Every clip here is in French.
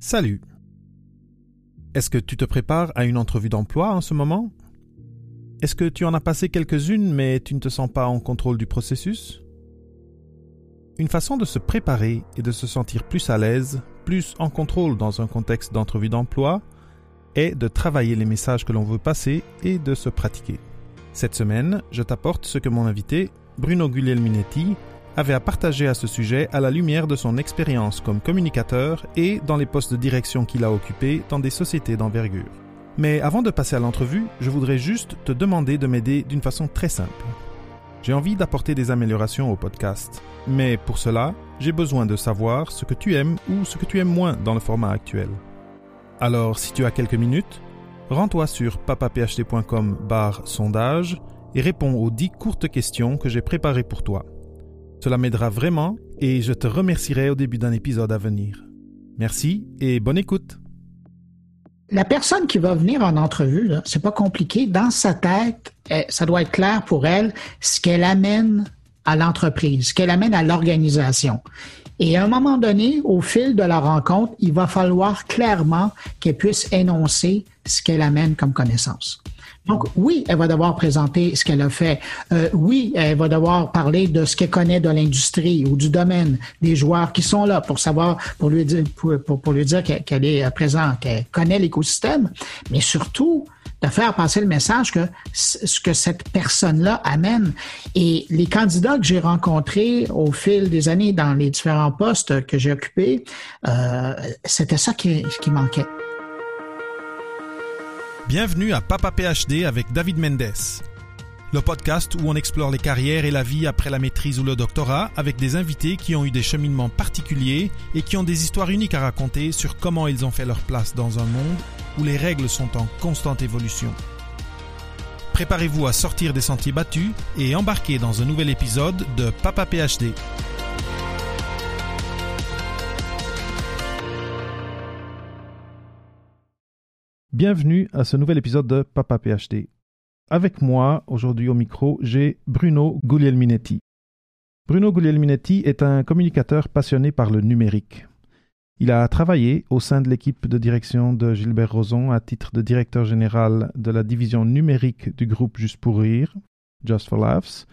Salut. Est-ce que tu te prépares à une entrevue d'emploi en ce moment? Est-ce que tu en as passé quelques-unes mais tu ne te sens pas en contrôle du processus? Une façon de se préparer et de se sentir plus à l'aise, plus en contrôle dans un contexte d'entrevue d'emploi, est de travailler les messages que l'on veut passer et de se pratiquer. Cette semaine, je t'apporte ce que mon invité, Bruno Guglielminetti, avait à partager à ce sujet à la lumière de son expérience comme communicateur et dans les postes de direction qu'il a occupés dans des sociétés d'envergure. Mais avant de passer à l'entrevue, je voudrais juste te demander de m'aider d'une façon très simple. J'ai envie d'apporter des améliorations au podcast, mais pour cela, j'ai besoin de savoir ce que tu aimes ou ce que tu aimes moins dans le format actuel. Alors, si tu as quelques minutes, rends-toi sur papaphd.com barre sondage et réponds aux 10 courtes questions que j'ai préparées pour toi. Cela m'aidera vraiment et je te remercierai au début d'un épisode à venir. Merci et bonne écoute. La personne qui va venir en entrevue, c'est pas compliqué. Dans sa tête, eh, ça doit être clair pour elle ce qu'elle amène à l'entreprise, ce qu'elle amène à l'organisation. Et à un moment donné, au fil de la rencontre, il va falloir clairement qu'elle puisse énoncer ce qu'elle amène comme connaissance. Donc, oui, elle va devoir présenter ce qu'elle a fait. Euh, oui, elle va devoir parler de ce qu'elle connaît de l'industrie ou du domaine des joueurs qui sont là pour savoir, pour lui dire, pour, lui dire qu'elle est présente, qu'elle connaît l'écosystème, mais surtout de faire passer le message que ce que cette personne-là amène. Et les candidats que j'ai rencontrés au fil des années dans les différents postes que j'ai occupés, euh, c'était ça qui, qui manquait. Bienvenue à Papa PhD avec David Mendes, le podcast où on explore les carrières et la vie après la maîtrise ou le doctorat avec des invités qui ont eu des cheminements particuliers et qui ont des histoires uniques à raconter sur comment ils ont fait leur place dans un monde où les règles sont en constante évolution. Préparez-vous à sortir des sentiers battus et embarquer dans un nouvel épisode de Papa PhD. Bienvenue à ce nouvel épisode de Papa PhD. Avec moi, aujourd'hui au micro, j'ai Bruno Guglielminetti. Bruno Guglielminetti est un communicateur passionné par le numérique. Il a travaillé au sein de l'équipe de direction de Gilbert Rozon à titre de directeur général de la division numérique du groupe Juste pour Rire, Just for Laughs.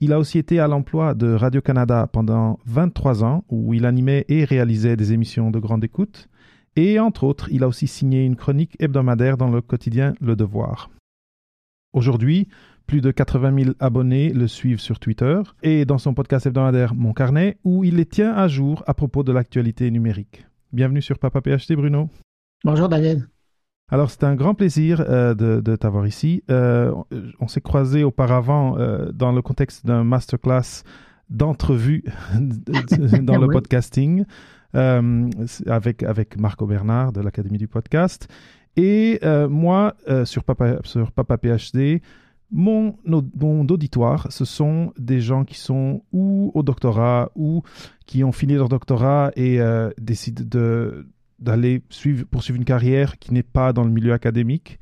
Il a aussi été à l'emploi de Radio-Canada pendant 23 ans, où il animait et réalisait des émissions de grande écoute. Et entre autres, il a aussi signé une chronique hebdomadaire dans le quotidien Le Devoir. Aujourd'hui, plus de 80 000 abonnés le suivent sur Twitter et dans son podcast hebdomadaire Mon Carnet, où il les tient à jour à propos de l'actualité numérique. Bienvenue sur Papa PHT, Bruno. Bonjour, David. Alors, c'est un grand plaisir euh, de, t'avoir ici. Euh, on s'est croisés auparavant euh, dans le contexte d'un masterclass d'entrevue dans le podcasting. Euh, avec, avec Marco Bernard de l'Académie du podcast. Et euh, moi, euh, sur, Papa, sur Papa PhD, mon, mon, auditoire, ce sont des gens qui sont ou au doctorat ou qui ont fini leur doctorat et décident de, d'aller suivre, poursuivre une carrière qui n'est pas dans le milieu académique.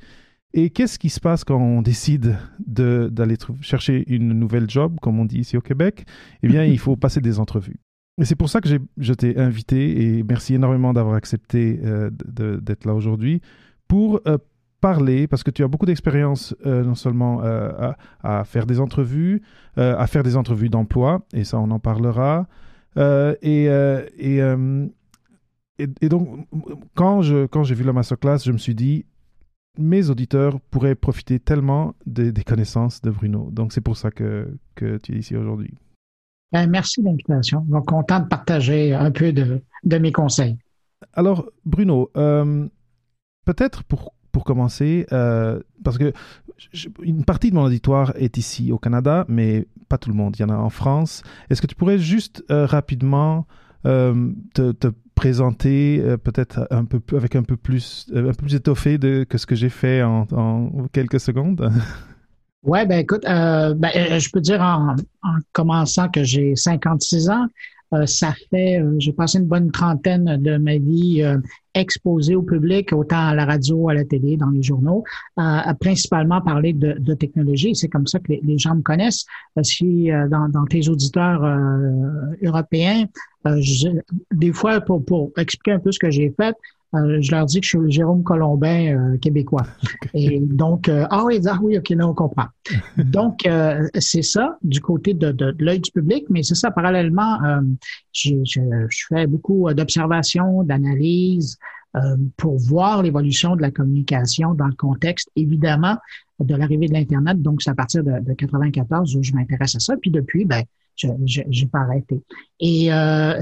Et qu'est-ce qui se passe quand on décide de, d'aller chercher une nouvelle job, comme on dit ici au Québec? Eh bien, il faut passer des entrevues. Et c'est pour ça que je t'ai invité et merci énormément d'avoir accepté euh, d'être là aujourd'hui pour euh, parler, parce que tu as beaucoup d'expérience euh, non seulement à, faire des entrevues, à faire des entrevues d'emploi, et ça on en parlera. Et, et, et, donc, quand j'ai quand vu la masterclass, je me suis dit, mes auditeurs pourraient profiter tellement des, des connaissances de Bruno. Donc c'est pour ça que, que tu es ici aujourd'hui. Ben, merci de l'invitation. Suis content de partager un peu de, mes conseils. Alors, Bruno, euh, peut-être pour, pour commencer, euh, parce que une partie de mon auditoire est ici au Canada, mais pas tout le monde. Il y en a en France. Est-ce que tu pourrais juste euh, rapidement te, présenter, peut-être un peu avec un peu plus, un peu plus étoffé que ce que j'ai fait en quelques secondes? Ouais, ben écoute, euh, ben, euh, je peux dire en, commençant que j'ai 56 ans. Euh, ça fait, j'ai passé une bonne trentaine de ma vie exposée au public, autant à la radio, à la télé, dans les journaux, à principalement parler de, de technologie. C'est comme ça que les, gens me connaissent. Si dans, dans tes auditeurs européens, des fois, pour, pour expliquer un peu ce que j'ai fait, euh, je leur dis que je suis le Jérôme Colombin euh, québécois. Et donc, euh, ah oui, ah oui, ok, là on comprend. donc, c'est ça du côté de, de, l'œil du public, mais c'est ça, parallèlement, je, je, fais beaucoup d'observations, d'analyses pour voir l'évolution de la communication dans le contexte, évidemment, de l'arrivée de l'Internet. Donc, c'est à partir de, de 94 où je m'intéresse à ça. Puis depuis, ben, je n'ai pas arrêté. Et euh,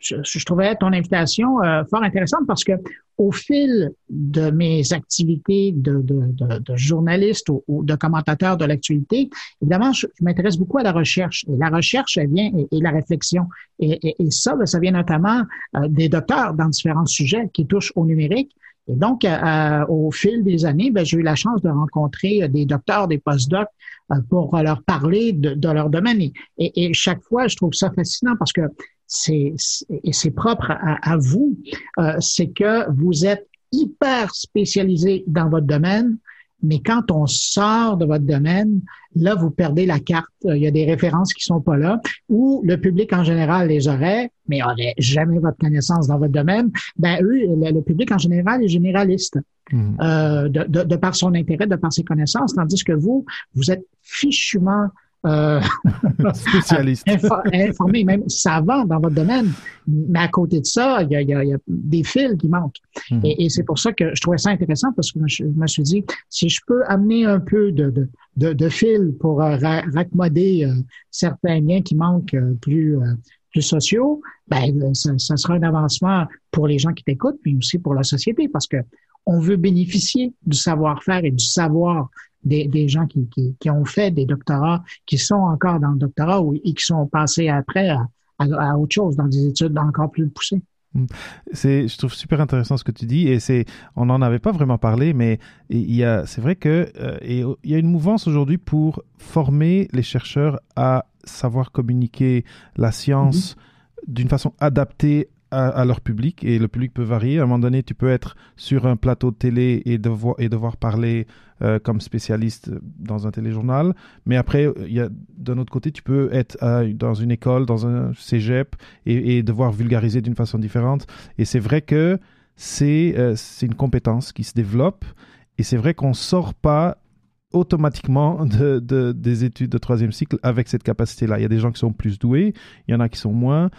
je, je, trouvais ton invitation euh, fort intéressante parce que au fil de mes activités de, de, de, de journaliste ou, de commentateur de l'actualité, évidemment, je, m'intéresse beaucoup à la recherche. Et la recherche, elle vient, et, la réflexion. Et, et, ça, ben, ça vient notamment euh, des docteurs dans différents sujets qui touchent au numérique. Et donc, euh, au fil des années, ben, j'ai eu la chance de rencontrer des docteurs, des postdocs euh, pour leur parler de, leur domaine. Et, chaque fois, je trouve ça fascinant parce que c'est et c'est propre à, vous, euh, c'est que vous êtes hyper spécialisé dans votre domaine, mais quand on sort de votre domaine, là, vous perdez la carte. Il y a des références qui sont pas là, ou le public en général les aurait, mais aurait jamais votre connaissance dans votre domaine. Ben eux, le, public en général est généraliste. Mmh. Euh, de, de, de, par son intérêt, de par ses connaissances, tandis que vous, vous êtes fichument euh, spécialiste, informé, même savant dans votre domaine. Mais à côté de ça, il y a, il y a, des fils qui manquent. Mhm. Et, et c'est pour ça que je trouvais ça intéressant parce que je, me suis dit, si je peux amener un peu de, de, de, de fil pour euh, raccommoder euh, certains liens qui manquent euh, plus, plus sociaux, ben, ça, ça, sera un avancement pour les gens qui t'écoutent, mais aussi pour la société parce que on veut bénéficier du savoir-faire et du savoir des, des gens qui, qui, qui, ont fait des doctorats, qui sont encore dans le doctorat ou, et qui sont passés après à, à, autre chose, dans des études encore plus poussées. Hmm. C'est, je trouve super intéressant ce que tu dis et c'est, on n'en avait pas vraiment parlé, mais il y a, c'est vrai que euh, et, il y a une mouvance aujourd'hui pour former les chercheurs à savoir communiquer la science mm-hmm. d'une façon adaptée à, leur public et le public peut varier. À un moment donné, tu peux être sur un plateau de télé et devoir, et devoir parler euh, comme spécialiste dans un téléjournal. Mais après, d'un autre côté, tu peux être dans une école, dans un cégep et, devoir vulgariser d'une façon différente. Et c'est vrai que c'est euh, une compétence qui se développe et c'est vrai qu'on sort pas automatiquement de, des études de troisième cycle avec cette capacité-là. Il y a des gens qui sont plus doués, il y en a qui sont moins,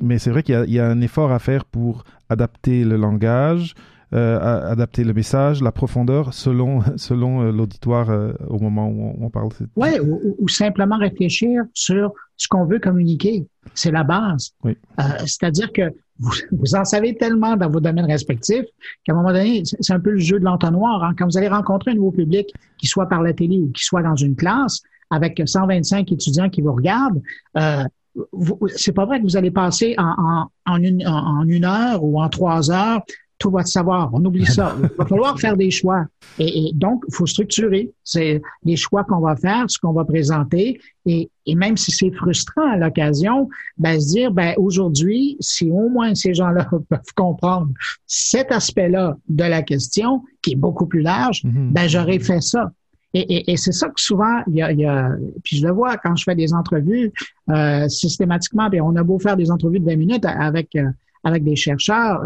mais c'est vrai qu'il y, y, a un effort à faire pour adapter le langage, euh, adapter le message, la profondeur selon, selon euh, l'auditoire euh, au moment où on, parle. Oui, ou, ou, simplement réfléchir sur ce qu'on veut communiquer. C'est la base. Oui. C'est-à-dire que vous, vous, en savez tellement dans vos domaines respectifs qu'à un moment donné, c'est un peu le jeu de l'entonnoir. Hein. Quand vous allez rencontrer un nouveau public, qu'il soit par la télé ou qu'il soit dans une classe, avec 125 étudiants qui vous regardent, c'est pas vrai que vous allez passer en, en, une, en, une, heure ou en trois heures tout votre savoir. On oublie ça. Il va falloir faire des choix. Et, donc, il faut structurer. C'est les choix qu'on va faire, ce qu'on va présenter. Et, et même si c'est frustrant à l'occasion, ben, se dire, ben, aujourd'hui, si au moins ces gens-là peuvent comprendre cet aspect-là de la question, qui est beaucoup plus large, mm-hmm. ben, j'aurais fait ça. Et, et, c'est ça que souvent, il y, a, il y, a, puis je le vois quand je fais des entrevues euh, systématiquement, on a beau faire des entrevues de 20 minutes avec euh, avec des chercheurs,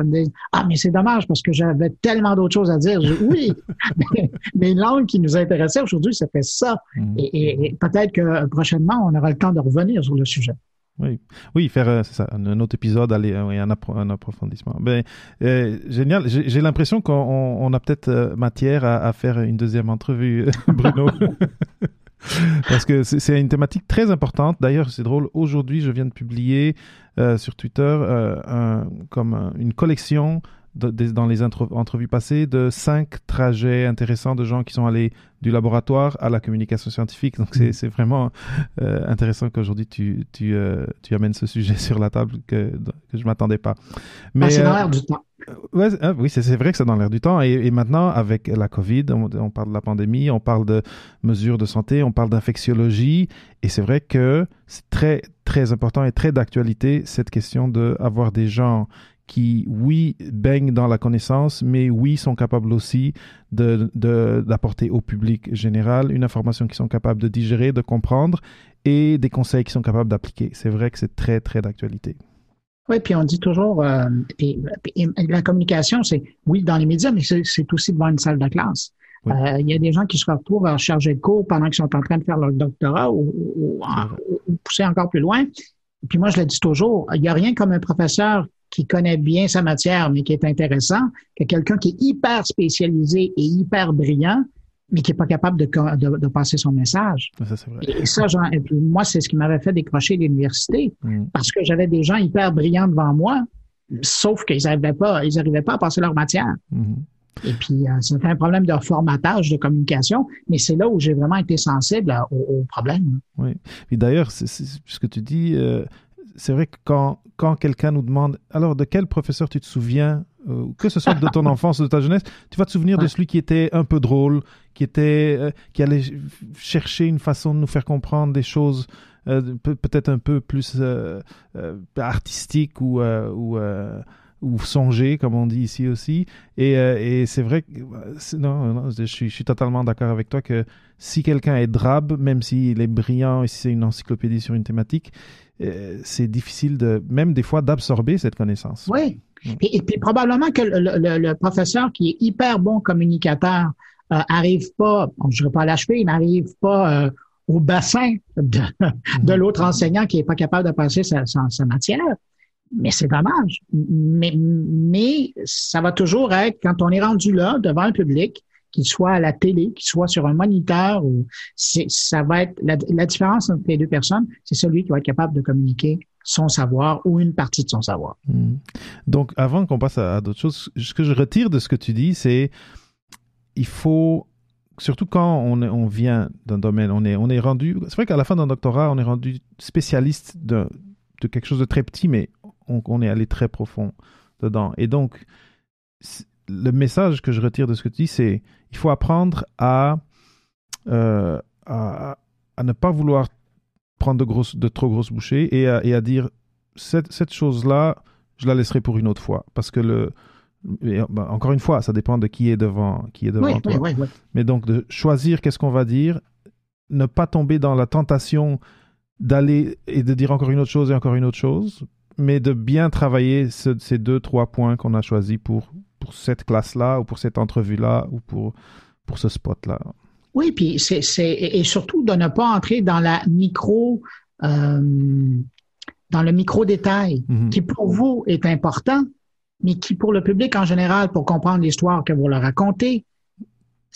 ah mais c'est dommage parce que j'avais tellement d'autres choses à dire. oui, mais, mais langue qui nous intéressait aujourd'hui, c'était ça. Mm. Et, et peut-être que prochainement, on aura le temps de revenir sur le sujet. Oui, oui, faire euh, un autre épisode, aller euh, un, approfondissement. Ben, euh, génial. J'ai l'impression qu'on on a peut-être matière à, faire une deuxième entrevue, Bruno. Parce que c'est une thématique très importante. D'ailleurs, c'est drôle. Aujourd'hui, je viens de publier sur Twitter comme une collection dans les entrevues passées de cinq trajets intéressants de gens qui sont allés du laboratoire à la communication scientifique. Donc c'est mm. vraiment euh, intéressant qu'aujourd'hui tu, tu, euh, tu, amènes ce sujet sur la table que, que je m'attendais pas. Mais, ah, c'est dans euh, l'air du temps. Ouais, hein, oui, c'est vrai que c'est dans l'air du temps. Et, et, maintenant, avec la COVID, on, on, parle de la pandémie, on parle de mesures de santé, on parle d'infectiologie. Et c'est vrai que c'est très, très important et très d'actualité cette question d'avoir des gens qui, oui, baignent dans la connaissance, mais oui, sont capables aussi d'apporter de, au public général une information qu'ils sont capables de digérer, de comprendre et des conseils qu'ils sont capables d'appliquer. C'est vrai que c'est très, très d'actualité. Oui, puis on dit toujours, euh, la communication, c'est oui dans les médias, mais c'est aussi devant une salle de classe. Euh, il y a des gens qui se retrouvent à charger de cours pendant qu'ils sont en train de faire leur doctorat ou, ou, pousser encore plus loin. Puis moi, je le dis toujours, il n'y a rien comme un professeur qui connaît bien sa matière, mais qui est intéressant, que quelqu'un qui est hyper spécialisé et hyper brillant, mais qui n'est pas capable de, de, passer son message. Ça, vrai. Et, ça, et puis moi, c'est ce qui m'avait fait décrocher l'université, mm. parce que j'avais des gens hyper brillants devant moi, sauf qu'ils n'arrivaient pas, ils pas à passer leur matière. Mm-hmm. Et puis, euh, c'était un problème de formatage, de communication, mais c'est là où j'ai vraiment été sensible au, problème. Oui. Puis d'ailleurs, c'est ce que tu dis, euh, c'est vrai que quand, quand quelqu'un nous demande, alors de quel professeur tu te souviens euh, que ce soit de ton enfance ou de ta jeunesse, tu vas te souvenir de celui qui était un peu drôle, qui était, euh, qui allait chercher une façon de nous faire comprendre des choses euh, peut-être un peu plus artistiques ou ou ou songer, comme on dit ici aussi. Et, et c'est vrai que non, non je, suis, je, suis, totalement d'accord avec toi que si quelqu'un est drabe, même s'il est brillant et si c'est une encyclopédie sur une thématique, c'est difficile de même des fois d'absorber cette connaissance. Oui, et, puis probablement que le, professeur qui est hyper bon communicateur euh, arrive pas, je ne vais pas à l'HP, il n'arrive pas euh, au bassin de, de mhm. l'autre enseignant qui est pas capable de passer sa, sa, matière. Mais c'est dommage. Mais, mais ça va toujours être, quand on est rendu là, devant un public, qu'il soit à la télé, qu'il soit sur un moniteur, ça va être la, différence entre les deux personnes, c'est celui qui va être capable de communiquer son savoir ou une partie de son savoir. Hmm. Donc, avant qu'on passe à, d'autres choses, ce que je retire de ce que tu dis, c'est il faut, surtout quand on, vient d'un domaine, on est, on est rendu, c'est vrai qu'à la fin d'un doctorat, on est rendu spécialiste de quelque chose de très petit, mais on, on, est allé très profond dedans. Et donc, le message que je retire de ce que tu dis, c'est il faut apprendre à, euh, à, à ne pas vouloir prendre de, grosses, de trop grosses bouchées et à, et à dire cette, cette chose-là, je la laisserai pour une autre fois. Parce que le. Ben, encore une fois, ça dépend de qui est devant, qui est devant toi. Mais donc, de choisir qu'est-ce qu'on va dire, ne pas tomber dans la tentation d'aller et de dire encore une autre chose et encore une autre chose, mais de bien travailler ces deux, trois points qu'on a choisis pour, pour cette classe-là ou pour cette entrevue-là ou pour, pour ce spot-là. Oui, puis c'est, et surtout de ne pas entrer dans la micro, euh, dans le micro détail, mm-hmm. qui pour vous est important, mais qui pour le public en général, pour comprendre l'histoire que vous leur racontez,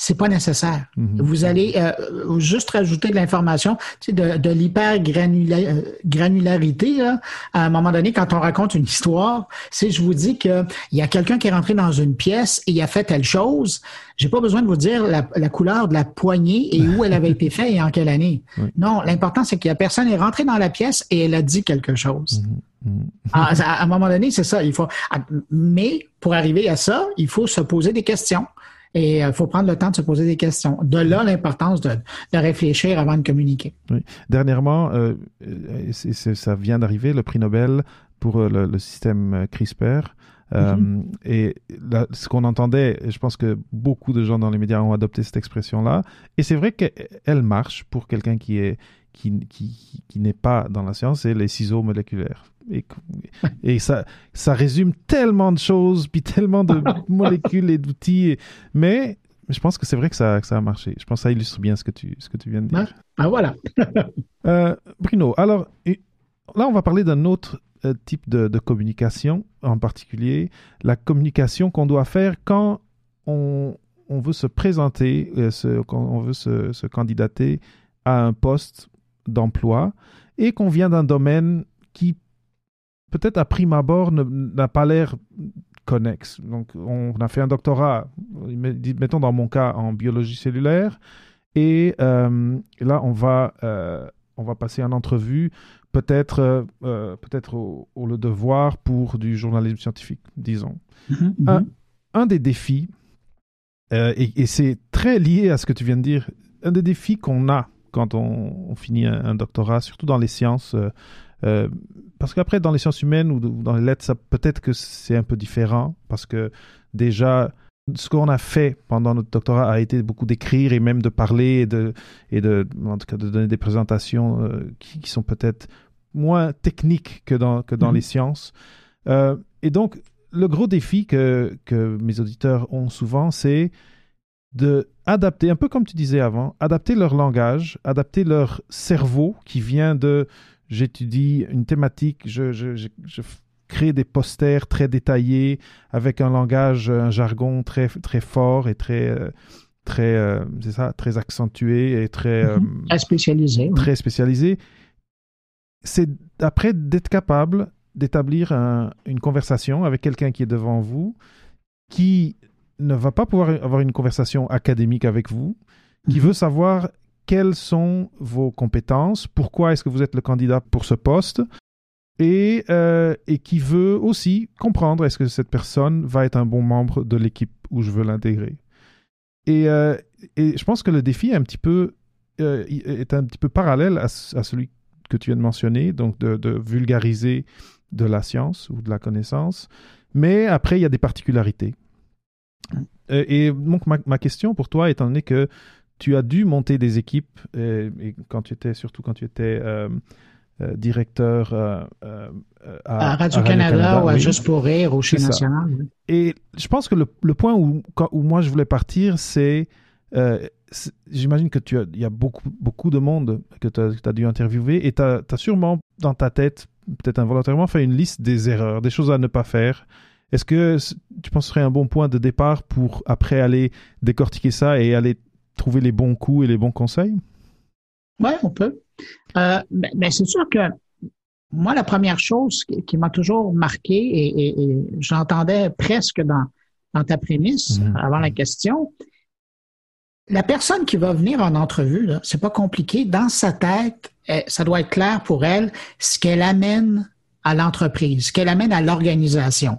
c'est pas nécessaire. Mhm. Vous allez euh, juste rajouter de l'information, tu sais, de, de l'hyper-granularité. à un moment donné, quand on raconte une histoire, c'est je vous dis que il y a quelqu'un qui est rentré dans une pièce et il a fait telle chose. J'ai pas besoin de vous dire la, couleur de la poignée et où elle avait été faite et en quelle année. Non, l'important c'est que la personne est rentrée dans la pièce et elle a dit quelque chose. Mhm. Mhm. À, à, un moment donné, c'est ça. Il faut. Mais pour arriver à ça, il faut se poser des questions. Et il euh, faut prendre le temps de se poser des questions. De là l'importance de, de, réfléchir avant de communiquer. Oui. Dernièrement, euh, euh ça vient d'arriver, le prix Nobel pour le, système CRISPR. Mm-hmm. et là, ce qu'on entendait, je pense que beaucoup de gens dans les médias ont adopté cette expression-là. Et c'est vrai qu'elle marche pour quelqu'un qui est qui, qui, qui n'est pas dans la science, c'est les ciseaux moléculaires et, ça, ça résume tellement de choses, puis tellement de molécules et d'outils. Mais je pense que c'est vrai que ça, ça a marché. Je pense que ça illustre bien ce que tu, ce que tu viens de dire. Ah, voilà. euh, Bruno, alors là, on va parler d'un autre euh, type de, de, communication, en particulier la communication qu'on doit faire quand on, on veut se présenter, euh, ce, quand on veut se, se candidater à un poste d'emploi et qu'on vient d'un domaine qui peut-être à prime abord n'a pas l'air connexe. Donc, on a fait un doctorat, mettons dans mon cas, en biologie cellulaire, et euh, là, on va, euh, on va passer en entrevue, peut-être euh, peut-être au, Le Devoir pour du journalisme scientifique, disons. Mm-hmm, mm-hmm. un, des défis, et, c'est très lié à ce que tu viens de dire, un des défis qu'on a quand on, finit un, doctorat, surtout dans les sciences euh, parce qu'après, dans les sciences humaines ou dans les lettres, ça peut-être que c'est un peu différent, parce que déjà, ce qu'on a fait pendant notre doctorat a été beaucoup d'écrire et même de parler et de, et de, en tout cas, de donner des présentations euh, qui, sont peut-être moins technique que dans, que dans Mhm. les sciences. Euh, et donc, le gros défi que, que mes auditeurs ont souvent, c'est de adapter, un peu comme tu disais avant, adapter leur langage, adapter leur cerveau qui vient de j'étudie une thématique, je, je, je, je f- crée des posters très détaillés avec un langage, un jargon très, très fort et très, euh, très, euh, c'est ça, très accentué et très, euh, Très spécialisé. très spécialisé. C'est après d'être capable d'établir un- une conversation avec quelqu'un qui est devant vous, qui ne va pas pouvoir avoir une conversation académique avec vous, qui Mhm. veut savoir quelles sont vos compétences, pourquoi est-ce que vous êtes le candidat pour ce poste, et, euh, et qui veut aussi comprendre est-ce que cette personne va être un bon membre de l'équipe où je veux l'intégrer. Et, euh, et je pense que le défi est un petit peu, euh, est un petit peu parallèle à, ce- à celui que tu viens de mentionner, donc de, de vulgariser de la science ou de la connaissance. Mais après, il y a des particularités. Euh, et donc, ma, ma question pour toi, étant donné que tu as dû monter des équipes, euh, et quand tu étais, surtout quand tu étais euh, euh, directeur euh, euh, À Radio-Canada ou à oui. Juste pour rire au chez. National. oui. Et je pense que le, le point où, quand- où moi je voulais partir, c'est. J'imagine que tu as, il y a beaucoup, beaucoup de monde que tu as, dû interviewer et tu as, sûrement dans ta tête, peut-être involontairement, fait une liste des erreurs, des choses à ne pas faire. Est-ce que tu penses que ce serait un bon point de départ pour après aller décortiquer ça et aller trouver les bons coups et les bons conseils? Oui, on peut. Euh, mais, mais c'est sûr que moi, la première chose qui, qui m'a toujours marqué, et, et, et j'entendais presque dans, dans ta prémisse Mhm. avant la question, la personne qui va venir en entrevue, c'est pas compliqué. Dans sa tête, eh, ça doit être clair pour elle ce qu'elle amène à l'entreprise, qu'elle amène à l'organisation.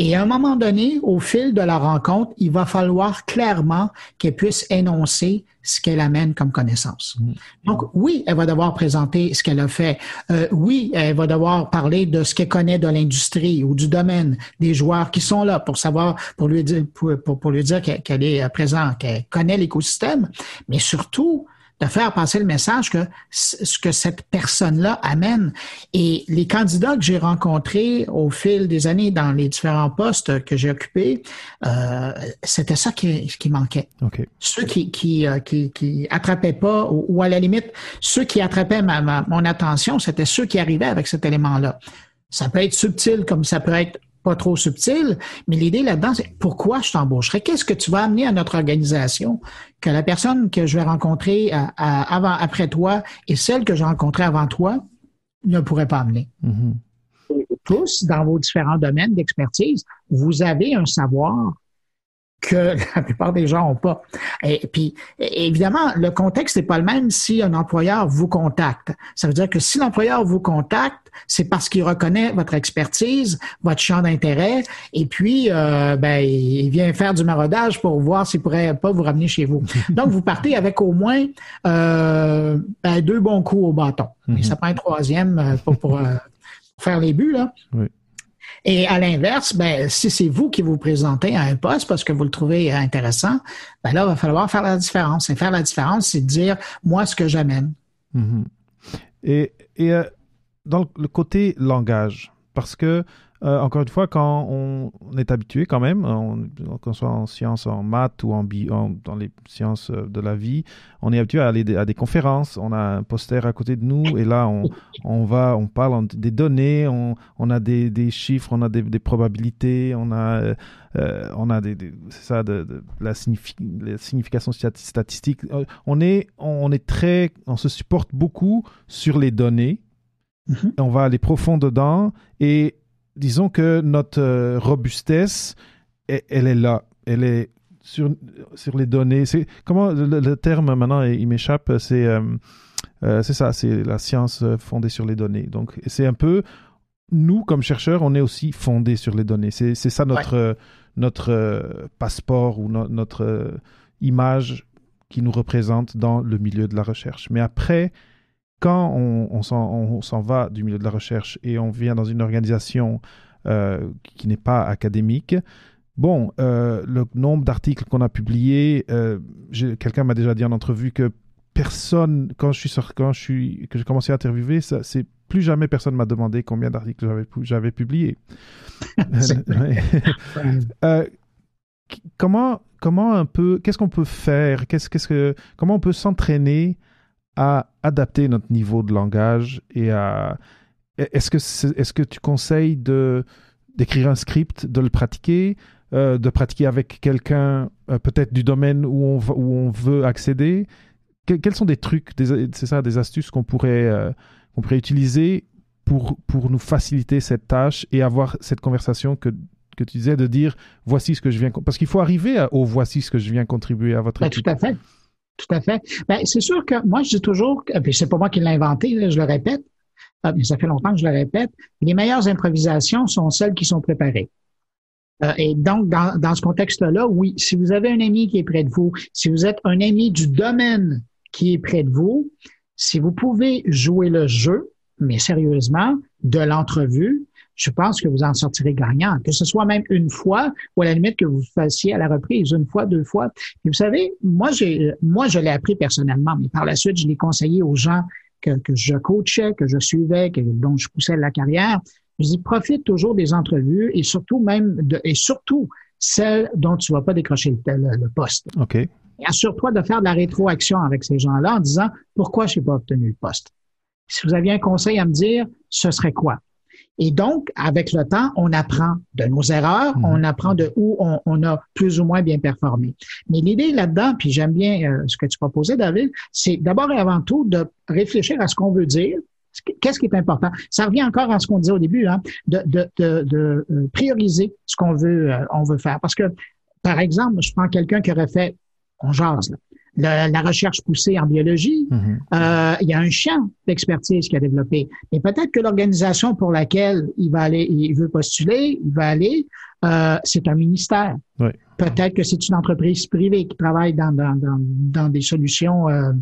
Et à un moment donné, au fil de la rencontre, il va falloir clairement qu'elle puisse énoncer ce qu'elle amène comme connaissance. Mhm. Donc, oui, elle va devoir présenter ce qu'elle a fait. Euh, oui, elle va devoir parler de ce qu'elle connaît de l'industrie ou du domaine, des joueurs qui sont là pour savoir, pour lui dire, pour, pour, pour lui dire qu'elle est présente, qu'elle connaît l'écosystème, mais surtout de faire passer le message que ce que cette personne-là amène. Et les candidats que j'ai rencontrés au fil des années dans les différents postes que j'ai occupés, euh, c'était ça qui, qui manquait OK. ceux qui qui, euh, qui qui attrapaient pas ou, ou à la limite ceux qui attrapaient ma, ma- mon attention, c'était ceux qui arrivaient avec cet élément-là. Ça peut être subtil comme ça peut être pas trop subtil, mais l'idée là-dedans, c'est pourquoi je t'embaucherai? Qu'est-ce que tu vas amener à notre organisation que la personne que je vais rencontrer à- à- avant, après toi et celle que j'ai rencontrée avant toi ne pourrait pas amener? Mhm. tous, dans vos différents domaines d'expertise, vous avez un savoir que la plupart des gens n'ont pas. Et puis, évidemment, le contexte n'est pas le même si un employeur vous contacte. Ça veut dire que si l'employeur vous contacte, c'est parce qu'il reconnaît votre expertise, votre champ d'intérêt, et puis, euh, ben, il vient faire du maraudage pour voir s'il pourrait pas vous ramener chez vous. Donc, vous partez avec au moins euh, ben, deux bons coups au bâton. Mhm. Et ça prend un troisième pour, pour, euh, pour faire les buts, là. Oui. Et à l'inverse, ben, si c'est vous qui vous présentez à un poste parce que vous le trouvez intéressant, ben là, il va falloir faire la différence. Et faire la différence, c'est dire, moi, ce que j'amène. Mhm. Et, et euh, dans le côté langage, parce que, euh, encore une fois, quand on, on est habitué quand même, on- qu'on soit en sciences, en maths ou en, bi- en- dans les sciences euh, de la vie, on est habitué à aller à des conférences, on a un poster à côté de nous et là, on, on va, on parle des données, on, on a des, des chiffres, on a des, des probabilités, on a, euh, euh, on a des, des- c'est ça, de, de la, signifi- la signification stat- statistique. Euh, On est, on est très, on se supporte beaucoup sur les données. Mhm. On va aller profond dedans et disons que notre euh, robustesse, elle, elle est là. Elle est sur, sur les données. C'est comment le, le terme maintenant il m'échappe. C'est euh, euh, c'est ça. C'est la science fondée sur les données. Donc c'est un peu nous comme chercheurs, on est aussi fondés sur les données. C'est c'est ça notre notre euh, passeport ou no- notre image qui nous représente dans le milieu de la recherche. Mais après, quand on, on s'en va du milieu de la recherche et on vient dans une organisation euh, qui n'est pas académique, bon, euh, le nombre d'articles qu'on a publiés, euh, quelqu'un m'a déjà dit en entrevue que personne, quand je suis sur, quand je suis, que j'ai commencé à interviewer, ça, c'est plus jamais personne m'a demandé combien d'articles j'avais, j'avais publié. euh, comment, comment un peu, qu'est-ce qu'on peut faire, qu'est-ce, qu'est-ce que, comment on peut s'entraîner à adapter notre niveau de langage et à, est-ce que, est-ce que tu conseilles de, d'écrire un script, de le pratiquer, euh, de pratiquer avec quelqu'un euh, peut-être du domaine où on, où on veut accéder? Quels sont des trucs, c'est ça, des astuces qu'on pourrait, euh, pourrait utiliser pour, pour nous faciliter cette tâche et avoir cette conversation que, que tu disais de dire voici ce que je viens. Parce qu'il faut arriver au voici ce que je viens contribuer à votre Tout à fait. Tout à fait. Ben, c'est sûr que moi, je dis toujours, puis c'est pas moi qui l'ai inventé, je le répète, ah, mais ça fait longtemps que je le répète, les meilleures improvisations sont celles qui sont préparées. Euh, et donc, dans, dans ce contexte-là, oui, si vous avez un ami qui est près de vous, si vous êtes un ami du domaine qui est près de vous, si vous pouvez jouer le jeu, mais sérieusement, de l'entrevue, je pense que vous en sortirez gagnant, que ce soit même une fois ou à la limite que vous fassiez à la reprise une fois, deux fois. vous savez, moi, j'ai, moi, je l'ai appris personnellement, mais par la suite, je l'ai conseillé aux gens que, que je coachais, que je suivais, que, dont je poussais la carrière. Je dis, profite toujours des entrevues et surtout même de, et surtout celles dont tu vas pas décrocher le, le poste. OK. Et assure-toi de faire de la rétroaction avec ces gens-là en disant pourquoi je n'ai pas obtenu le poste? Si vous aviez un conseil à me dire, ce serait quoi? Et donc, avec le temps, on apprend de nos erreurs, mhm. on apprend de où on, a plus ou moins bien performé. Mais l'idée là-dedans, puis j'aime bien euh, ce que tu proposais, David, c'est d'abord et avant tout de réfléchir à ce qu'on veut dire. Qu'est-ce qui est important? Ça revient encore à ce qu'on disait au début, hein, de, de, de, euh, prioriser ce qu'on veut, euh, on veut faire. Parce que, par exemple, je prends quelqu'un qui aurait fait on jase. La, recherche poussée en biologie, mm-hmm. euh, il y a un champ d'expertise qui a développé. Mais peut-être que l'organisation pour laquelle il va aller, il veut postuler, il va aller, euh, c'est un ministère. Peut-être que c'est une entreprise privée qui travaille dans, dans, dans, des solutions euh,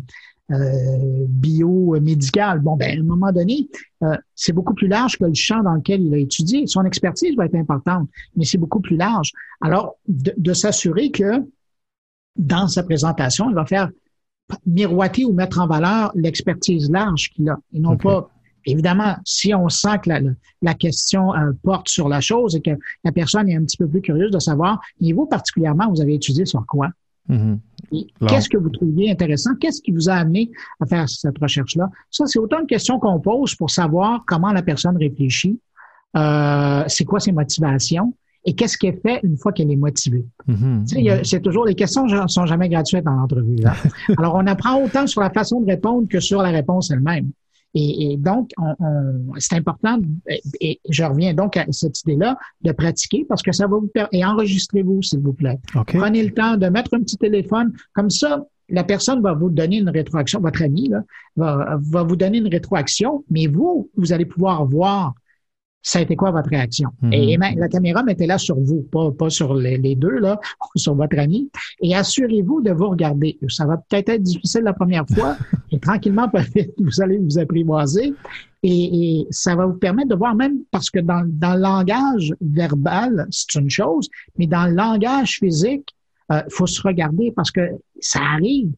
euh, biomédicales. Bon, ben, à un moment donné, c'est beaucoup plus large que le champ dans lequel il a étudié. Son expertise va être importante, mais c'est beaucoup plus large. Alors, de s'assurer que dans sa présentation, il va faire miroiter ou mettre en valeur l'expertise large qu'il a et non pas Évidemment, si on sent que la, question euh, porte sur la chose et que la personne est un petit peu plus curieuse de savoir, et vous particulièrement, vous avez étudié sur quoi? Mm-hmm. Qu'est-ce que vous trouviez intéressant? Qu'est-ce qui vous a amené à faire cette recherche-là? Ça, c'est autant une question qu'on pose pour savoir comment la personne réfléchit, euh, c'est quoi ses motivations, et qu'est-ce qu'elle fait une fois qu'elle est motivée? Mm-hmm. C'est toujours les questions ne sont jamais gratuites dans l'entrevue. Hein. Alors on apprend autant sur la façon de répondre que sur la réponse elle-même. Et, donc, c'est important, et je reviens donc à cette idée-là, de pratiquer parce que ça va vous permettre, et enregistrez-vous, s'il vous plaît. Prenez le temps de mettre un petit téléphone, comme ça, la personne va vous donner une rétroaction, votre ami là, va, va vous donner une rétroaction, mais vous, vous allez pouvoir voir ça a été quoi votre réaction? Mhm. Et, la caméra mettait là sur vous, pas, pas sur les, deux, là, sur votre ami. Et assurez-vous de vous regarder. Ça va peut-être être difficile la première fois, et tranquillement, vous allez vous apprivoiser. Et, et, ça va vous permettre de voir même, parce que dans, dans le langage verbal, c'est une chose, mais dans le langage physique, il euh, faut se regarder parce que ça arrive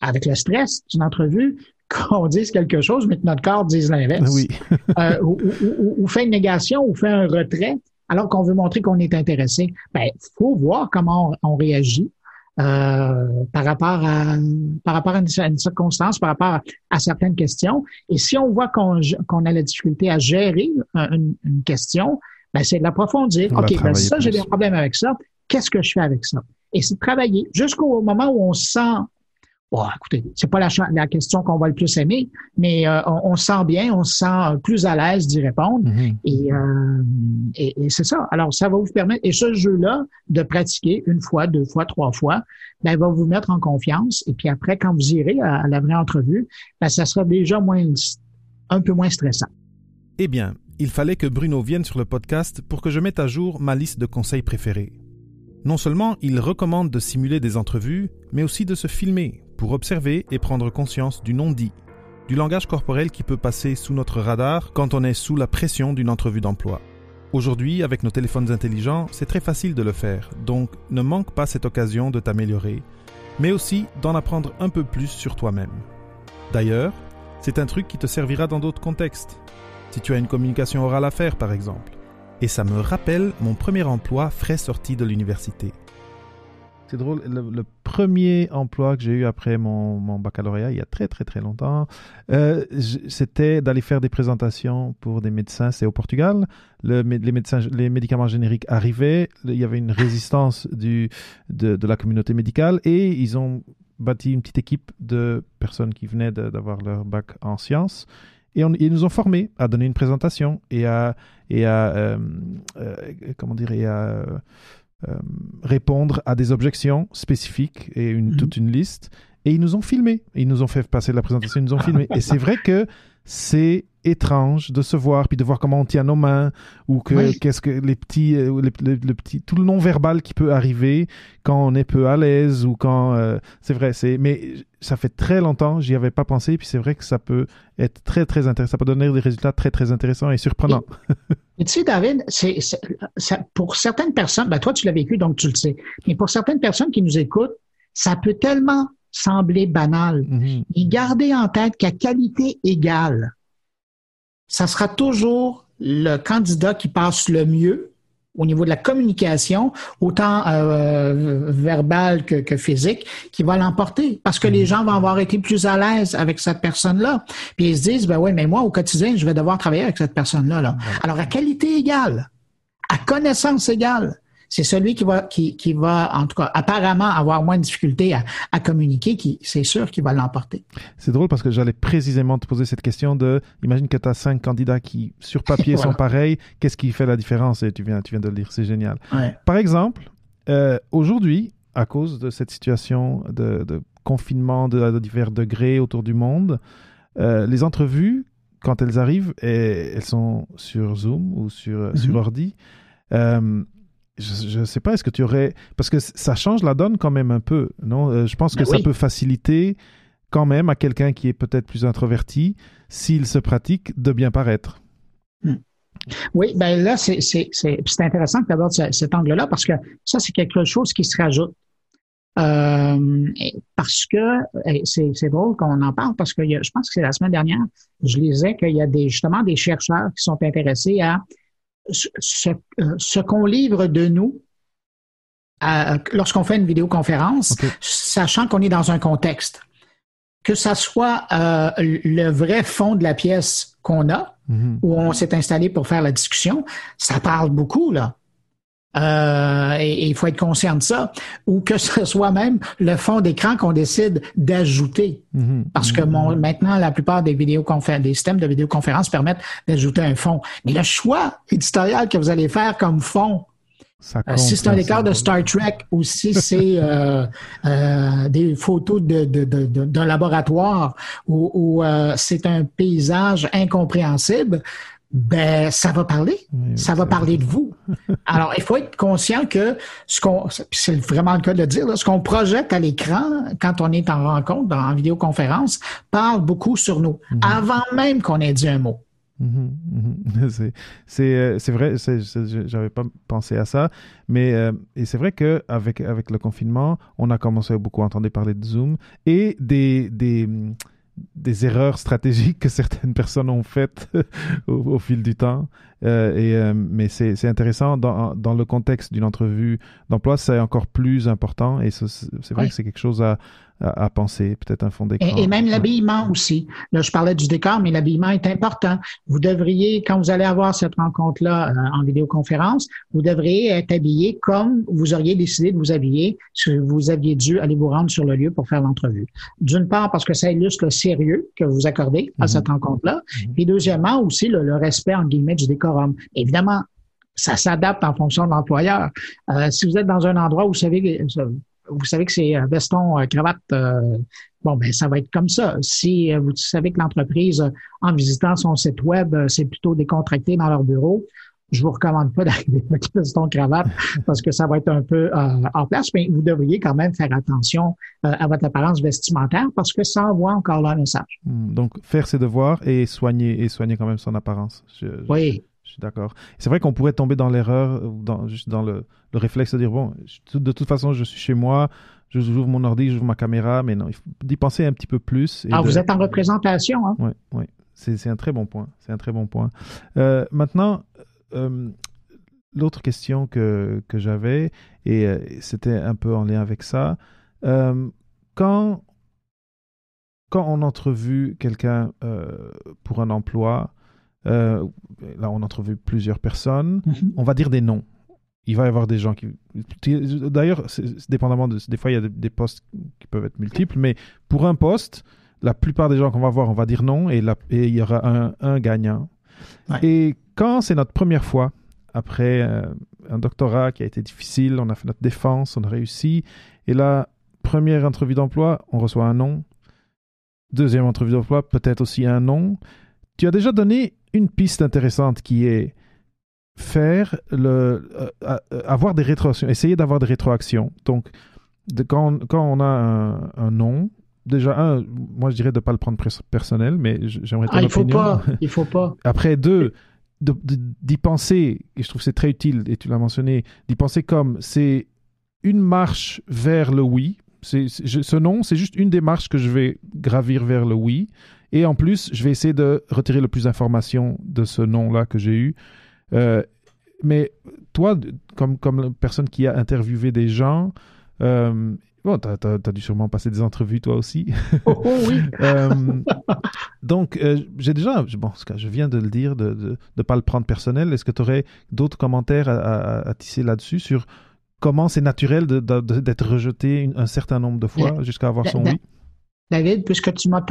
avec le stress d'une entrevue qu'on dise quelque chose, mais que notre corps dise l'inverse. Oui. euh, ou, ou, ou, fait une négation ou fait un retrait alors qu'on veut montrer qu'on est intéressé. Ben, faut voir comment on, réagit. Euh, par rapport à par rapport à une, circonstance, par rapport à, certaines questions. Et si on voit qu'on qu'on a la difficulté à gérer une, une question, ben c'est de l'approfondir. OK, ben ça, j'ai des problèmes avec ça. Qu'est-ce que je fais avec ça? Et c'est de travailler jusqu'au moment où on sent Bon, écoutez, c'est pas la, la question qu'on va le plus aimer, mais euh, on, se sent bien, on se sent plus à l'aise d'y répondre. Mm-hmm. euh, et, et, c'est ça. Alors, ça va vous permettre, et ce jeu-là, de pratiquer une fois, deux fois, trois fois, ben, va vous mettre en confiance. Et puis après, quand vous irez à, la vraie entrevue, ben, ça sera déjà moins, un peu moins stressant. Eh bien, il fallait que Bruno vienne sur le podcast pour que je mette à jour ma liste de conseils préférés. Non seulement il recommande de simuler des entrevues, mais aussi de se filmer pour observer et prendre conscience du non-dit, du langage corporel qui peut passer sous notre radar quand on est sous la pression d'une entrevue d'emploi. Aujourd'hui, avec nos téléphones intelligents, c'est très facile de le faire, donc ne manque pas cette occasion de t'améliorer, mais aussi d'en apprendre un peu plus sur toi-même. D'ailleurs, c'est un truc qui te servira dans d'autres contextes. Si tu as une communication orale à faire, par exemple. Et ça me rappelle mon premier emploi frais sorti de l'université. Drôle, le, premier emploi que j'ai eu après mon, baccalauréat, il y a très très très longtemps, euh, c'était d'aller faire des présentations pour des médecins. C'est au Portugal. Le, les, médicaments génériques arrivaient, il y avait une résistance de, la communauté médicale et ils ont bâti une petite équipe de personnes qui venaient d'avoir leur bac en sciences. Et ils nous ont formés à donner une présentation et à, euh, euh, comment dire, et à répondre à des objections spécifiques et une, mhm. toute une liste. Et ils nous ont filmé. Ils nous ont fait passer la présentation, ils nous ont filmé. Et c'est vrai que c'est étrange de se voir puis de voir comment on tient nos mains ou que qu'est-ce que les petits euh, le petit tout le non verbal qui peut arriver quand on est peu à l'aise ou quand euh, c'est vrai c'est mais ça fait très longtemps j'y avais pas pensé puis c'est vrai que ça peut être très très intéressant ça peut donner des résultats très très intéressants et surprenants tu sais David c'est pour certaines personnes ben toi tu l'as vécu donc tu le sais mais pour certaines personnes qui nous écoutent ça peut tellement sembler banal. Mm-hmm. Et gardez en tête qu'à qualité égale, ça sera toujours le candidat qui passe le mieux au niveau de la communication, autant euh, verbale que, physique, qui va l'emporter. Parce que les mm-hmm. gens vont avoir été plus à l'aise avec cette personne-là. Puis ils se disent, ben oui, mais moi, au quotidien, je vais devoir travailler avec cette personne-là. Là. Alors, à qualité égale, à connaissance égale, c'est celui qui va, qui, qui, va, en tout cas, apparemment avoir moins de difficultés à, à communiquer, qui, c'est sûr qu'il va l'emporter. C'est drôle parce que j'allais précisément te poser cette question de, imagine que tu as cinq candidats qui, sur papier, sont pareils, qu'est-ce qui fait la différence? Et tu viens, tu viens de le dire, c'est génial. Par exemple, euh, aujourd'hui, à cause de cette situation de, de confinement de, divers degrés autour du monde, euh, les entrevues, quand elles arrivent, et, elles sont sur Zoom ou sur, sur mm-hmm. ordi. Euh, je ne sais pas, est-ce que tu aurais... Parce que ça change la donne quand même un peu, non? Euh, Je pense que ben ça peut faciliter quand même à quelqu'un qui est peut-être plus introverti, s'il se pratique, de bien paraître. Hmm. Oui, ben là, c'est intéressant que tu abordes cet angle-là parce que ça, c'est quelque chose qui se rajoute. Euh, parce que c'est drôle qu'on en parle parce que je pense que c'est la semaine dernière, je lisais qu'il y a des, justement des chercheurs qui sont intéressés à ce, euh, ce qu'on livre de nous lorsqu'on fait une vidéoconférence, sachant qu'on est dans un contexte, que ça soit euh, le vrai fond de la pièce qu'on a, mm-hmm. où on s'est installé pour faire la discussion, ça parle beaucoup là. Euh, et il faut être conscient de ça, ou que ce soit même le fond d'écran qu'on décide d'ajouter. Mm-hmm. Parce que mon, maintenant, la plupart des vidéoconférences, des systèmes de vidéoconférence permettent d'ajouter un fond. Mais le choix éditorial que vous allez faire comme fond, euh, si c'est un écart de Star Trek ou si c'est euh, euh, des photos d'un de, de, de, laboratoire ou, ou euh, c'est un paysage incompréhensible, ben ça va parler, ça va parler de vous. Alors il faut être conscient que ce qu'on, c'est vraiment le cas de le dire, ce qu'on projette à l'écran quand on est en rencontre, en vidéoconférence, parle beaucoup sur nous, mhm. avant même qu'on ait dit un mot. Mhm, mhm. C'est euh, vrai, j'avais pas pensé à ça, mais euh, et c'est vrai que avec avec le confinement, on a commencé à beaucoup entendre parler de Zoom et des des des erreurs stratégiques que certaines personnes ont faites au, fil du temps. Euh, et, euh, mais c'est intéressant, dans, dans, le contexte d'une entrevue d'emploi, c'est encore plus important et c'est vrai que c'est quelque chose à, à, penser, peut-être un fond d'écran. Et, même l'habillement aussi. Là, je parlais du décor, mais l'habillement est important. Vous devriez, quand vous allez avoir cette rencontre-là euh, en vidéoconférence, vous devriez être habillé comme vous auriez décidé de vous habiller si vous aviez dû aller vous rendre sur le lieu pour faire l'entrevue. D'une part, parce que ça illustre le sérieux que vous accordez à mhm. cette rencontre-là. Mhm. Et deuxièmement, aussi le, respect, en guillemets, du décorum. Évidemment, ça s'adapte en fonction de l'employeur. Euh, si vous êtes dans un endroit où vous savez vous savez que c'est euh, veston, euh, cravate, euh, bon, ben ça va être comme ça. Si vous savez que l'entreprise, en visitant son site web, c'est plutôt décontracté dans leur bureau, je vous recommande pas d'arriver avec veston, cravate parce que ça va être un peu en place, mais vous devriez quand même faire attention à votre apparence vestimentaire parce que ça envoie encore là un message. Hmm, donc, faire ses devoirs et soigner, et soigner quand même son apparence. oui. Suis d'accord. C'est vrai qu'on pourrait tomber dans l'erreur, dans, juste dans le, le, réflexe de dire bon, de toute façon, je suis chez moi, j'ouvre mon ordi, j'ouvre ma caméra, mais non, il faut d'y penser un petit peu plus. ah, vous êtes en représentation, hein? Oui, oui. C'est un très bon point. C'est un très bon point. Euh, maintenant, euh, l'autre question que, que j'avais, et euh, c'était un peu en lien avec ça, quand, quand on entrevue quelqu'un pour un emploi, là on entrevue plusieurs personnes, mm-hmm. on va dire des noms il va y avoir des gens qui. D'ailleurs, dépendamment de. Des fois, il y a des postes qui peuvent être multiples, mais pour un poste, la plupart des gens qu'on va voir, on va dire non, et, il y aura un, un gagnant. Et quand c'est notre première fois, après euh, un doctorat qui a été difficile, on a fait notre défense, on a réussi, et la première entrevue d'emploi, on reçoit un non. Deuxième entrevue d'emploi, peut-être aussi un non. Tu as déjà donné une piste intéressante qui est faire le euh, euh, avoir des rétroactions, essayer d'avoir des rétroactions. Donc, de, quand, quand, on a un, un, nom, déjà un, moi je dirais de ne pas le prendre personnel, mais j'aimerais ah, il faut pas, il faut pas. Après deux, d'y penser, et je trouve c'est très utile, et tu l'as mentionné, d'y penser comme c'est une marche vers le oui. C'est, ce nom, c'est juste une des marches que je vais gravir vers le oui. Et en plus, je vais essayer de retirer le plus d'informations de ce nom-là que j'ai eu. Euh, mais toi, comme, comme personne qui a interviewé des gens, euh, bon, tu as, dû sûrement passer des entrevues toi aussi. Oh, oh oui. euh, donc, euh, j'ai déjà, bon, je viens de le dire, de ne pas le prendre personnel. Est-ce que tu aurais d'autres commentaires à, à, tisser là-dessus sur comment c'est naturel d'être rejeté un certain nombre de fois jusqu'à avoir son oui? David, puisque tu m'as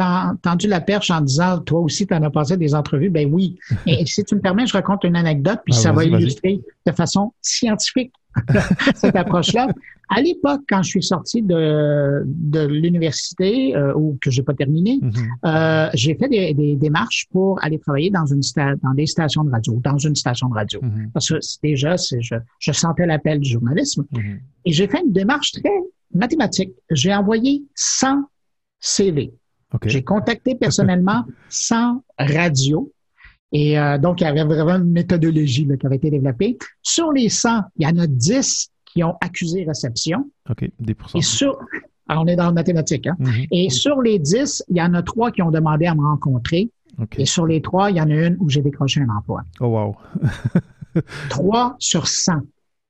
tendu la perche en disant, toi aussi, tu en as passé des entrevues, ben oui. Et si tu me permets, je raconte une anecdote, puis ah, ça va illustrer de façon scientifique cette approche-là. À l'époque, quand je suis sorti de, de l'université, euh, ou que j'ai pas terminé, mm-hmm. euh, j'ai fait des, des, démarches pour aller travailler dans une dans des stations de radio, dans une station de radio. Mm-hmm. Parce que déjà, je, je sentais l'appel du journalisme. Mm-hmm. Et j'ai fait une démarche très mathématique. J'ai envoyé 100 CV. J'ai contacté personnellement 100 radios. Et euh, donc, il y avait vraiment une méthodologie qui avait été développée. Sur les 100, il y en a 10 qui ont accusé réception. OK, 10 Et sur, alors on est dans la mathématique. Hein? Mm-hmm. Et sur les 10, il y en a 3 qui ont demandé à me rencontrer. Et sur les 3, il y en a une où j'ai décroché un emploi. Oh, wow. 3 sur 100.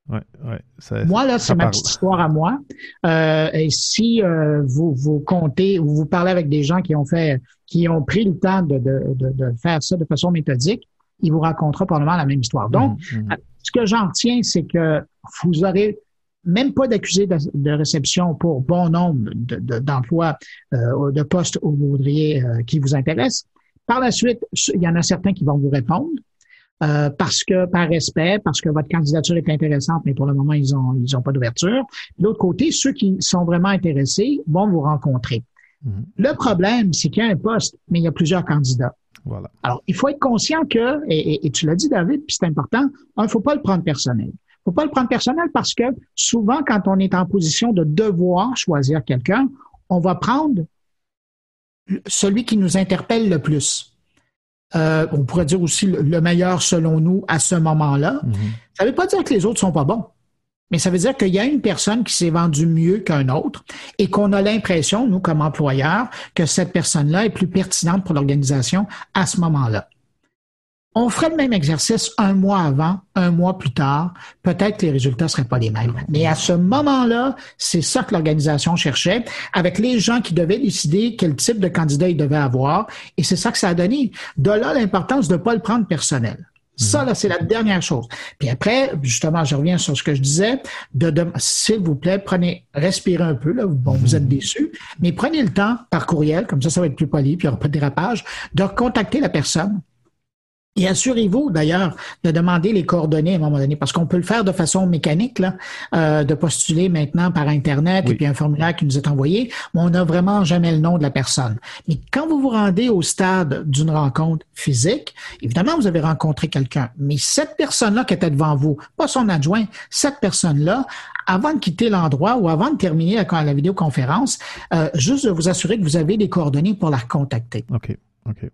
Ouais, ouais, moi, là, c'est ma petite histoire à moi. Euh, et si euh, vous, vous comptez ou vous parlez avec des gens qui ont fait, qui ont pris le temps de, de, de, de faire ça de façon méthodique, ils vous raconteront probablement la même histoire. Donc, mmh, mmh. ce que j'en retiens, c'est que vous aurez même pas d'accusé de, réception pour bon nombre d'emplois, euh, de postes où vous voudriez, euh, qui vous intéressent. Par la suite, il y en a certains qui vont vous répondre. Euh, parce que par respect, parce que votre candidature est intéressante, mais pour le moment, ils ont ils ont pas d'ouverture. De l'autre côté, ceux qui sont vraiment intéressés vont vous rencontrer. Mhm. Le problème, c'est qu'il y a un poste, mais il y a plusieurs candidats. Voilà. Alors, il faut être conscient que, et, et, tu l'as dit, David, puis c'est important, il ne faut pas le prendre personnel. Il faut pas le prendre personnel parce que souvent, quand on est en position de devoir choisir quelqu'un, on va prendre celui qui nous interpelle le plus. Euh, on pourrait dire aussi le, meilleur selon nous à ce moment-là. Mhm. Ça ne veut pas dire que les autres sont pas bons. Mais ça veut dire qu'il y a une personne qui s'est vendue mieux qu'un autre et qu'on a l'impression, nous, comme employeurs, que cette personne-là est plus pertinente pour l'organisation à ce moment-là. On ferait le même exercice un mois avant, un mois plus tard. Peut-être que les résultats seraient pas les mêmes. Mais à ce moment-là, c'est ça que l'organisation cherchait, avec les gens qui devaient décider quel type de candidat ils devaient avoir. Et c'est ça que ça a donné. De là, l'importance de ne pas le prendre personnel. Ça, mhm. là, c'est la dernière chose. Puis après, justement, je reviens sur ce que je disais. De, S'il vous plaît, prenez, respirez un peu. Là. Bon, vous êtes mhm. déçus, mais prenez le temps par courriel, comme ça, ça va être plus poli, puis il n'y aura pas de dérapage, de contacter la personne et assurez-vous d'ailleurs de demander les coordonnées à un moment donné, parce qu'on peut le faire de façon mécanique, là, euh, de postuler maintenant par Internet et puis un formulaire qui nous est envoyé, mais on n'a vraiment jamais le nom de la personne. Mais quand vous vous rendez au stade d'une rencontre physique, évidemment, vous avez rencontré quelqu'un, mais cette personne-là qui était devant vous, pas son adjoint, cette personne-là, avant de quitter l'endroit ou avant de terminer la, la vidéoconférence, euh, juste de vous assurer que vous avez les coordonnées pour la contacter. OK.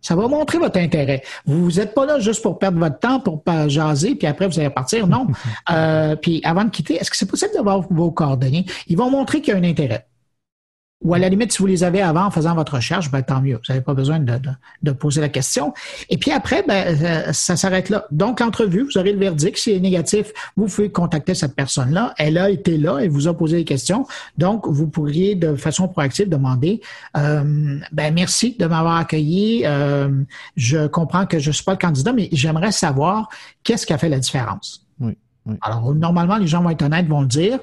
Ça va montrer votre intérêt. Vous n'êtes pas là juste pour perdre votre temps, pour pas jaser, puis après vous allez partir. Non. euh, puis avant de quitter, est-ce que c'est possible d'avoir vos coordonnées? Ils vont montrer qu'il y a un intérêt. Ou à la limite, si vous les avez avant en faisant votre recherche, ben, tant mieux. Vous n'avez pas besoin de, de, de, poser la question. Et puis après, ben, euh, ça s'arrête là. Donc, l'entrevue, vous aurez le verdict. Si est négatif, vous pouvez contacter cette personne-là. Elle a été là et vous a posé des questions. Donc, vous pourriez de façon proactive demander euh, ben, merci de m'avoir accueilli. Euh, je comprends que je ne suis pas le candidat, mais j'aimerais savoir qu'est-ce qui a fait la différence. Oui. Alors, normalement, les gens vont être honnêtes, vont le dire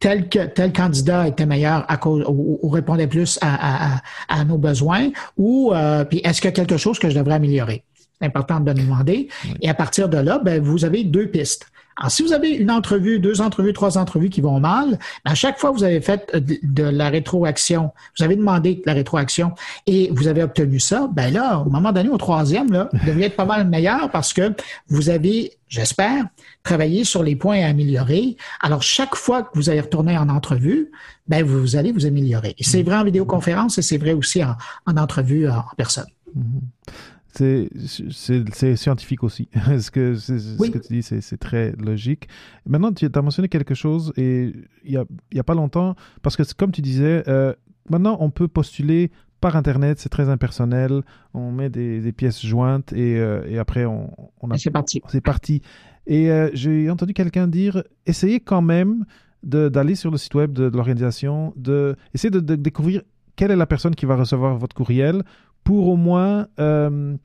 tel que tel candidat était meilleur à cause ou, ou répondait plus à, à, à, nos besoins ou euh, puis est-ce qu'il y a quelque chose que je devrais améliorer? C'est important de demander. Oui. et à partir de là ben, vous avez deux pistes alors, si vous avez une entrevue, deux entrevues, trois entrevues qui vont mal, à chaque fois que vous avez fait de, de la rétroaction, vous avez demandé de la rétroaction et vous avez obtenu ça, ben là, au moment donné, au troisième, là, vous devriez être pas mal meilleur parce que vous avez, j'espère, travaillé sur les points à améliorer. Alors, chaque fois que vous allez retourner en entrevue, ben vous allez vous améliorer. Et c'est vrai en vidéoconférence et c'est vrai aussi en, en entrevue en personne. Mm -hmm c'est scientifique aussi. ce, que, oui. ce que tu dis, c'est très logique. Maintenant, tu as mentionné quelque chose et il n'y a, y a, pas longtemps, parce que comme tu disais, euh, maintenant on peut postuler par Internet, c'est très impersonnel, on met des, des pièces jointes et, euh, et après on, on a... C'est parti. C'est parti. Et euh, j'ai entendu quelqu'un dire, essayez quand même d'aller sur le site web de, de l'organisation, de, de, découvrir quelle est la personne qui va recevoir votre courriel pour au moins euh,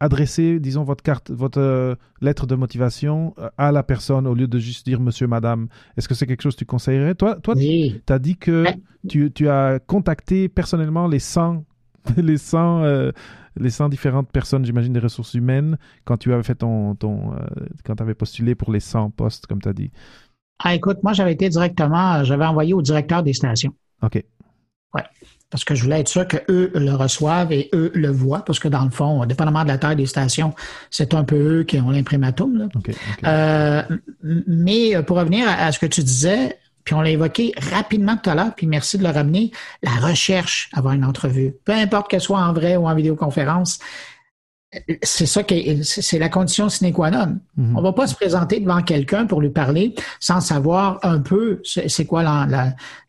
adresser, disons, votre carte, votre euh, lettre de motivation à la personne au lieu de juste dire monsieur, madame. Est-ce que c'est quelque chose que tu conseillerais? Toi, toi oui. tu as dit que ouais. tu, tu, as contacté personnellement les 100, les 100, euh, les 100 différentes personnes, j'imagine, des ressources humaines quand tu avais fait ton, ton quand tu avais postulé pour les 100 postes, comme tu as dit. Ah, écoute, moi, j'avais été directement, j'avais envoyé au directeur des stations. OK. Ouais parce que je voulais être sûr qu'eux le reçoivent et eux le voient, parce que dans le fond, dépendamment de la taille des stations, c'est un peu eux qui ont l'imprimatum. Okay, okay. euh, mais pour revenir à, à, ce que tu disais, puis on l'a évoqué rapidement tout à l'heure, puis merci de le ramener, la recherche avant une entrevue, peu importe qu'elle soit en vrai ou en vidéoconférence, c'est ça qui c'est la condition sine qua non. Mm -hmm. On va pas se présenter devant quelqu'un pour lui parler sans savoir un peu c'est quoi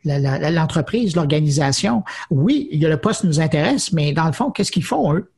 l'entreprise, l'organisation. Oui, le poste nous intéresse, mais dans le fond, qu'est-ce qu'ils font eux?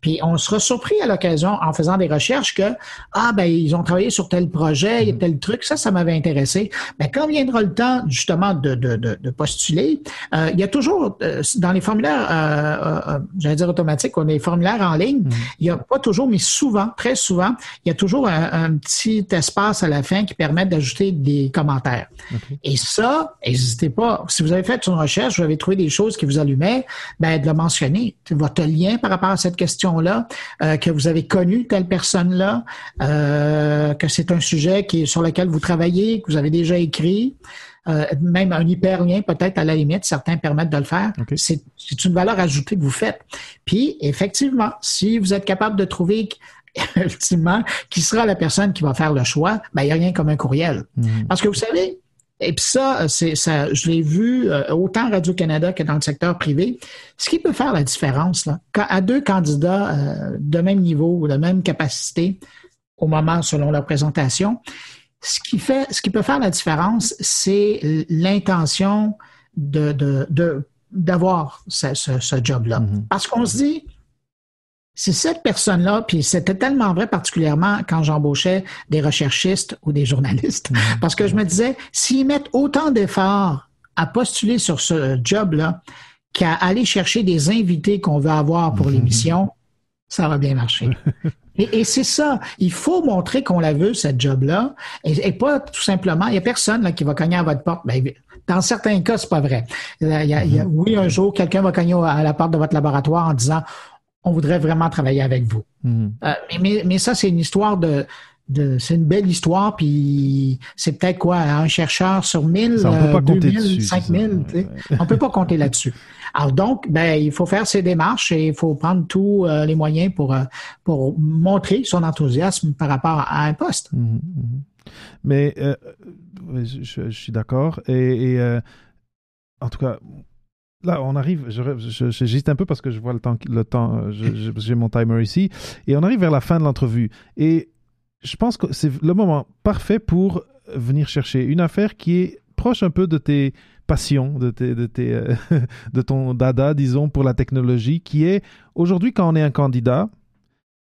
Puis on sera surpris à l'occasion en faisant des recherches que ah ben ils ont travaillé sur tel projet, il y a tel truc, ça ça m'avait intéressé. Mais quand viendra le temps justement de, de, de, de postuler, euh, il y a toujours euh, dans les formulaires, euh, j'allais dire automatiques, on a les formulaires en ligne, mm. il y a pas toujours, mais souvent, très souvent, il y a toujours un, un petit espace à la fin qui permet d'ajouter des commentaires. Okay. Et ça, n'hésitez pas. Si vous avez fait une recherche, vous avez trouvé des choses qui vous allumaient, ben de le mentionner. Votre lien par rapport à cette question là euh, que vous avez connu telle personne-là, euh, que c'est un sujet qui sur lequel vous travaillez, que vous avez déjà écrit. Euh, même un hyperlien, peut-être à la limite, certains permettent de le faire. Okay. C'est une valeur ajoutée que vous faites. Puis, effectivement, si vous êtes capable de trouver ultimement qui sera la personne qui va faire le choix, ben, il n'y a rien comme un courriel. -hmm. Parce que vous savez, et puis ça, c'est ça, je l'ai vu euh, autant à Radio-Canada que dans le secteur privé. Ce qui peut faire la différence, là, quand, à deux candidats euh, de même niveau ou de même capacité au moment selon leur présentation, ce qui fait, ce qui peut faire la différence, c'est l'intention de, de, de d'avoir ce, ce, ce job-là. Mm -hmm. Parce qu'on se dit, c'est cette personne-là, puis c'était tellement vrai particulièrement quand j'embauchais des recherchistes ou des journalistes, mmh. parce que je me disais, s'ils mettent autant d'efforts à postuler sur ce job-là qu'à aller chercher des invités qu'on veut avoir pour mmh. l'émission, ça va bien marcher. et, et c'est ça, il faut montrer qu'on la veut, cette job-là, et, et, pas tout simplement, il n'y a personne là, qui va cogner à votre porte. Ben, dans certains cas, c'est pas vrai. Il y a, il y a, oui, un jour, quelqu'un va cogner à la porte de votre laboratoire en disant on voudrait vraiment travailler avec vous. Mmh. Euh, mais, mais, ça, c'est une histoire de, de c'est une belle histoire, puis c'est peut-être quoi, un chercheur sur 1000, ça, on peut pas 2000, dessus, 5000, ouais, ouais. on peut pas compter là-dessus. Alors donc, ben, il faut faire ses démarches et il faut prendre tous euh, les moyens pour, euh, pour montrer son enthousiasme par rapport à un poste. Mmh, mmh. Mais je, je, suis d'accord. Et, et en tout cas, là, on arrive, j'hésite un peu parce que je vois le temps, le temps j'ai mon timer ici, et on arrive vers la fin de l'entrevue. Et je pense que c'est le moment parfait pour venir chercher une affaire qui est proche un peu de tes passions, de, tes, de, tes, euh, de ton dada, disons, pour la technologie, qui est aujourd'hui, quand on est un candidat,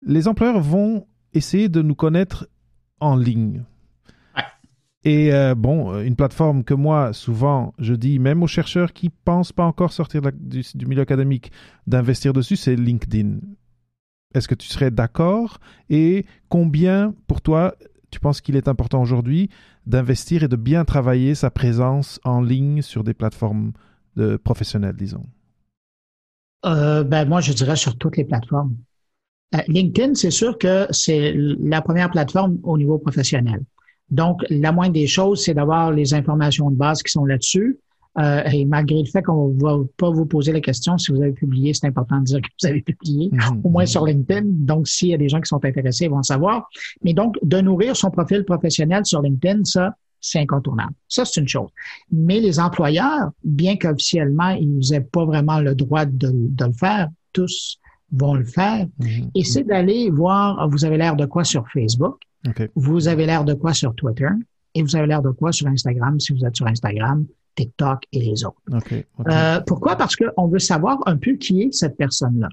les employeurs vont essayer de nous connaître en ligne. Et euh, bon, une plateforme que moi, souvent, je dis, même aux chercheurs qui pensent pas encore sortir du, milieu académique, d'investir dessus, c'est LinkedIn. Est-ce que tu serais d'accord? Et combien, pour toi, tu penses qu'il est important aujourd'hui d'investir et de bien travailler sa présence en ligne sur des plateformes professionnelles, disons? Euh, ben, Moi, je dirais sur toutes les plateformes. Euh, LinkedIn, c'est sûr que c'est la première plateforme au niveau professionnel. Donc, la moindre des choses, c'est d'avoir les informations de base qui sont là-dessus. Euh, et malgré le fait qu'on ne va pas vous poser la question si vous avez publié, c'est important de dire que vous avez publié, mhm. au moins sur LinkedIn. Donc, s'il y a des gens qui sont intéressés, ils vont le savoir. Mais donc, de nourrir son profil professionnel sur LinkedIn, ça, c'est incontournable. Ça, c'est une chose. Mais les employeurs, bien qu'officiellement, ils n'aient pas vraiment le droit de, le faire, tous vont le faire. Mhm. Et c'est d'aller voir, vous avez l'air de quoi sur Facebook, vous avez l'air de quoi sur Twitter et vous avez l'air de quoi sur Instagram si vous êtes sur Instagram, TikTok et les autres. Euh, pourquoi? Parce qu'on veut savoir un peu qui est cette personne-là.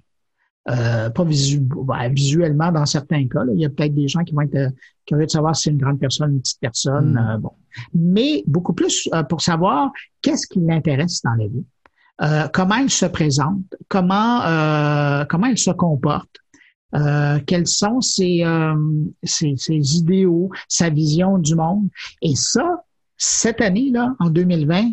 Euh, pas ben, visuellement dans certains cas. il y a peut-être des gens qui vont être euh, curieux de savoir si c'est une grande personne, une petite personne. Hmm. bon. Mais beaucoup plus pour savoir qu'est-ce qui l'intéresse dans la vie. comment il se présente, comment comment il se comporte, euh, quels sont euh, ses, ses, idéaux, sa vision du monde? Et ça, cette année-là, en 2020,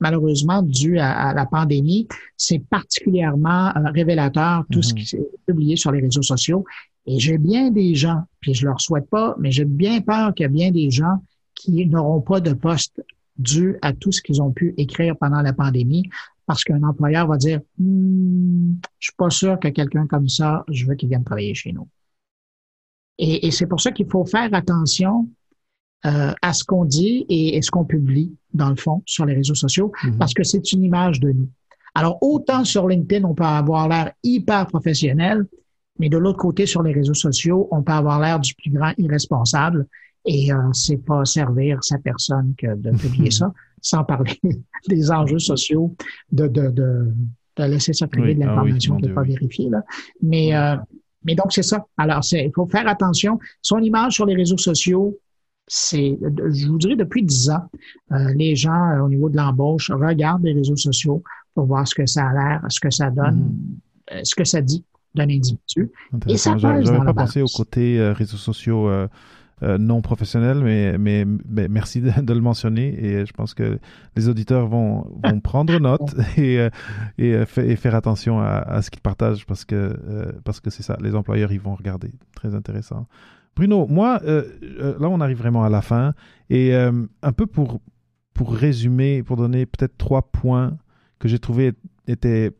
malheureusement, dû à, la pandémie, c'est particulièrement euh, révélateur tout ce mhm. qui s'est publié sur les réseaux sociaux. Et j'ai bien des gens, puis je leur souhaite pas, mais j'ai bien peur qu'il y ait bien des gens qui n'auront pas de poste dû à tout ce qu'ils ont pu écrire pendant la pandémie parce qu'un employeur va dire hmm, Je suis pas sûr que quelqu'un comme ça, je veux qu'il vienne travailler chez nous. Et, c'est pour ça qu'il faut faire attention euh, à ce qu'on dit et, ce qu'on publie, dans le fond, sur les réseaux sociaux, mm-hmm. parce que c'est une image de nous. Alors, autant sur LinkedIn, on peut avoir l'air hyper professionnel, mais de l'autre côté, sur les réseaux sociaux, on peut avoir l'air du plus grand irresponsable. Et euh, c'est pas servir sa personne que de publier ça sans parler des enjeux sociaux de, de, de, de laisser circuler de ah l'information qui n'est pas vérifiée. Là. Mais, euh, mais donc, c'est ça. Alors, il faut faire attention. Son image sur les réseaux sociaux, c'est, je vous dirais, depuis dix ans, euh, les gens, euh, au niveau de l'embauche, regardent les réseaux sociaux pour voir ce que ça a l'air, ce que ça donne, mm-hmm. ce que ça dit d'un individu. Et ça J'avais pas pensé au côté réseaux sociaux euh, non professionnel, mais, mais, merci de, le mentionner et je pense que les auditeurs vont, vont prendre note et, euh, et, euh, et, faire attention à, ce qu'ils partagent parce que parce que c'est ça, les employeurs ils vont regarder. Très intéressant. Bruno, moi, là on arrive vraiment à la fin et un peu pour, pour résumer, pour donner peut-être trois points que j'ai trouvé étaient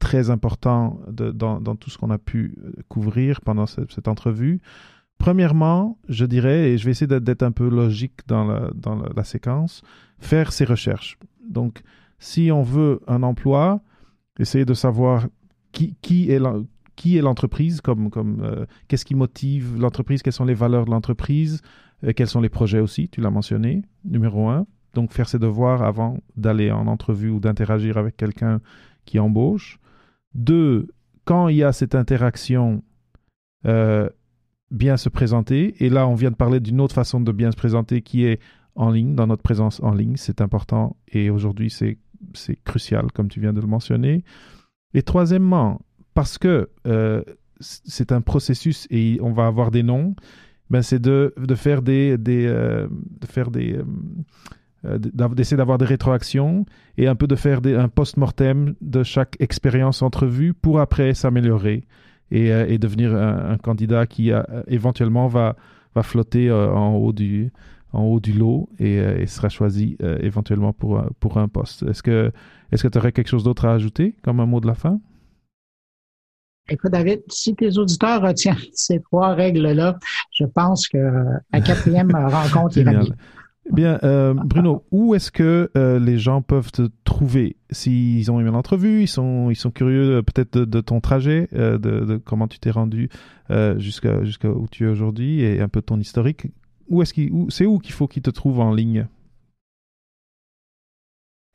très importants dans, dans, tout ce qu'on a pu couvrir pendant cette entrevue. Premièrement, je dirais, et je vais essayer d'être un peu logique dans la, séquence, faire ses recherches. Donc, si on veut un emploi, essayer de savoir qui, est l'entreprise, comme euh, qu'est-ce qui motive l'entreprise, quelles sont les valeurs de l'entreprise, euh, quels sont les projets aussi, tu l'as mentionné, numéro un. Donc faire ses devoirs avant d'aller en entrevue ou d'interagir avec quelqu'un qui embauche. Deux, quand il y a cette interaction, euh, bien se présenter. Et là, on vient de parler d'une autre façon de bien se présenter qui est en ligne, dans notre présence en ligne. C'est important et aujourd'hui, c'est, c'est crucial, comme tu viens de le mentionner. Et troisièmement, parce que euh, c'est un processus et on va avoir des noms, ben c'est de, de faire des, des euh, de faire des euh, d'essayer d'avoir des rétroactions et un peu de faire un post-mortem de chaque expérience entrevue pour après s'améliorer et, euh, et devenir un, candidat qui euh, éventuellement va, va flotter euh, en haut du, en haut du lot et, sera choisi éventuellement pour, pour un poste. Est-ce que est-ce que tu aurais quelque chose d'autre à ajouter comme un mot de la fin? Écoute, David, si tes auditeurs retiennent ces trois règles-là, je pense que la quatrième rencontre est bien, euh, Bruno, où est-ce que euh, les gens peuvent te trouver? S'ils ont eu une entrevue, ils sont, ils sont curieux euh, peut-être de, ton trajet, de, comment tu t'es rendu jusqu'à jusqu'à où tu es aujourd'hui et un peu ton historique. Où est-ce qu'il, c'est où qu'il faut qu'ils te trouvent en ligne?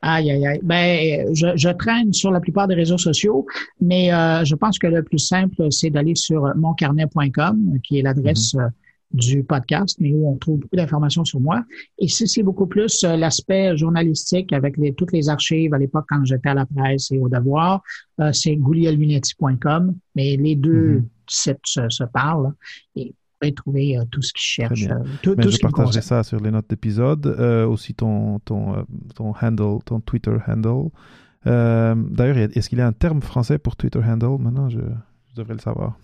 Aïe, aïe, aïe. Ben, je, je, traîne sur la plupart des réseaux sociaux, mais je pense que le plus simple, c'est d'aller sur moncarnet.com, qui est l'adresse mm-hmm du podcast, mais où on trouve beaucoup d'informations sur moi. Et si c'est beaucoup plus euh, l'aspect journalistique avec les, toutes les archives à l'époque quand j'étais à la presse et au devoir, euh, c'est goulielminetti.com, mais les deux mm-hmm. sites se, parlent et vous pouvez trouver euh, tout ce qu'ils cherchent. tout, je partagerai ça sur les notes d'épisode, aussi ton, ton, ton handle, ton Twitter handle. D'ailleurs, est-ce qu'il y a un terme français pour Twitter handle? Maintenant, je, je devrais le savoir.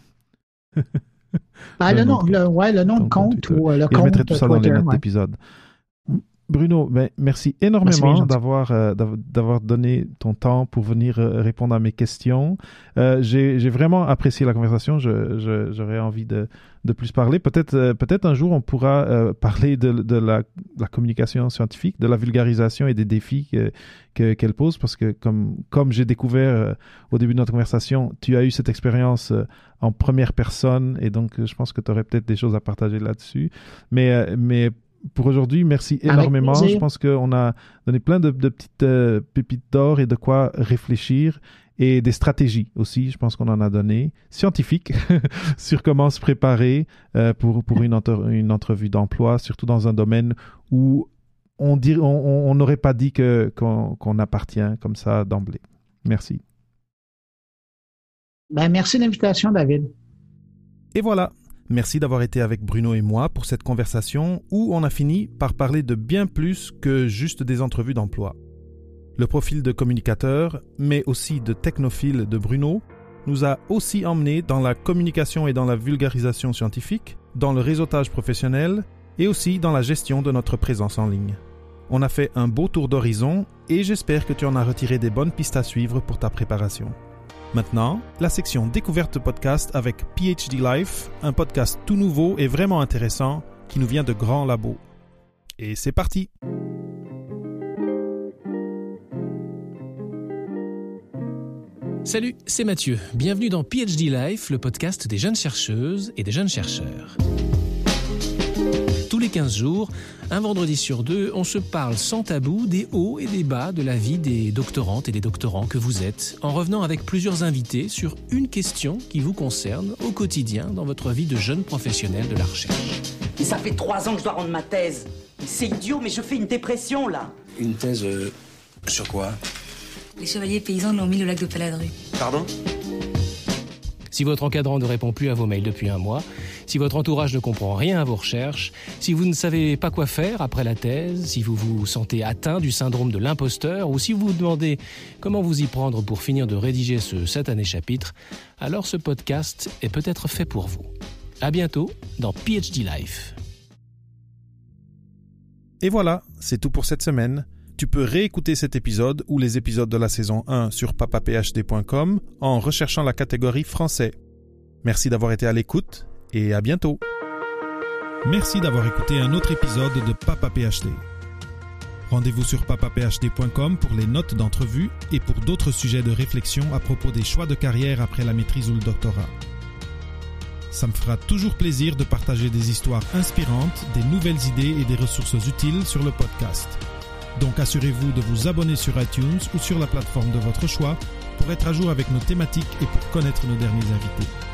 Ah, le, nom, le, ouais, le nom de compte ou euh, le compte. Je mettrai tout ça dans les notes d'épisode. Bruno, ben, merci énormément d'avoir euh, d'avoir donné ton temps pour venir euh, répondre à mes questions. Euh, J'ai vraiment apprécié la conversation. J'aurais envie de, de, plus parler. Peut-être peut-être un jour on pourra parler de, de la, la, communication scientifique, de la vulgarisation et des défis qu'elle que, pose. Parce que comme comme j'ai découvert au début de notre conversation, tu as eu cette expérience en première personne et donc je pense que tu aurais peut-être des choses à partager là-dessus. Mais mais pour aujourd'hui. Merci énormément. Je pense qu'on a donné plein de, petites euh, pépites d'or et de quoi réfléchir et des stratégies aussi. Je pense qu'on en a donné scientifiques sur comment se préparer euh, pour, pour une, une entrevue d'emploi, surtout dans un domaine où on n'aurait on, on, pas dit qu'on appartient comme ça d'emblée. Merci. Ben, merci de l'invitation, David. Et voilà, Merci d'avoir été avec Bruno et moi pour cette conversation où on a fini par parler de bien plus que juste des entrevues d'emploi. Le profil de communicateur, mais aussi de technophile de Bruno, nous a aussi emmenés dans la communication et dans la vulgarisation scientifique, dans le réseautage professionnel et aussi dans la gestion de notre présence en ligne. On a fait un beau tour d'horizon et j'espère que tu en as retiré des bonnes pistes à suivre pour ta préparation. Maintenant, la section découverte podcast avec PhD Life, un podcast tout nouveau et vraiment intéressant qui nous vient de grands labos. Et c'est parti Salut, c'est Mathieu. Bienvenue dans PhD Life, le podcast des jeunes chercheuses et des jeunes chercheurs. Tous les 15 jours, un vendredi sur deux, on se parle sans tabou des hauts et des bas de la vie des doctorantes et des doctorants que vous êtes, en revenant avec plusieurs invités sur une question qui vous concerne au quotidien dans votre vie de jeune professionnel de la recherche. Mais ça fait trois ans que je dois rendre ma thèse. C'est idiot, mais je fais une dépression là. Une thèse euh, sur quoi? Les chevaliers paysans l'ont mis au lac de Paladru. Pardon? Si votre encadrant ne répond plus à vos mails depuis un mois, si votre entourage ne comprend rien à vos recherches, si vous ne savez pas quoi faire après la thèse, si vous vous sentez atteint du syndrome de l'imposteur, ou si vous vous demandez comment vous y prendre pour finir de rédiger ce satané chapitre, alors ce podcast est peut-être fait pour vous. À bientôt dans PhD Life. Et voilà, c'est tout pour cette semaine. Tu peux réécouter cet épisode ou les épisodes de la saison 1 sur papaphd.com en recherchant la catégorie français. Merci d'avoir été à l'écoute et à bientôt. Merci d'avoir écouté un autre épisode de Papa PhD. Rendez-vous sur papaphd.com pour les notes d'entrevue et pour d'autres sujets de réflexion à propos des choix de carrière après la maîtrise ou le doctorat. Ça me fera toujours plaisir de partager des histoires inspirantes, des nouvelles idées et des ressources utiles sur le podcast. Donc assurez-vous de vous abonner sur iTunes ou sur la plateforme de votre choix pour être à jour avec nos thématiques et pour connaître nos derniers invités.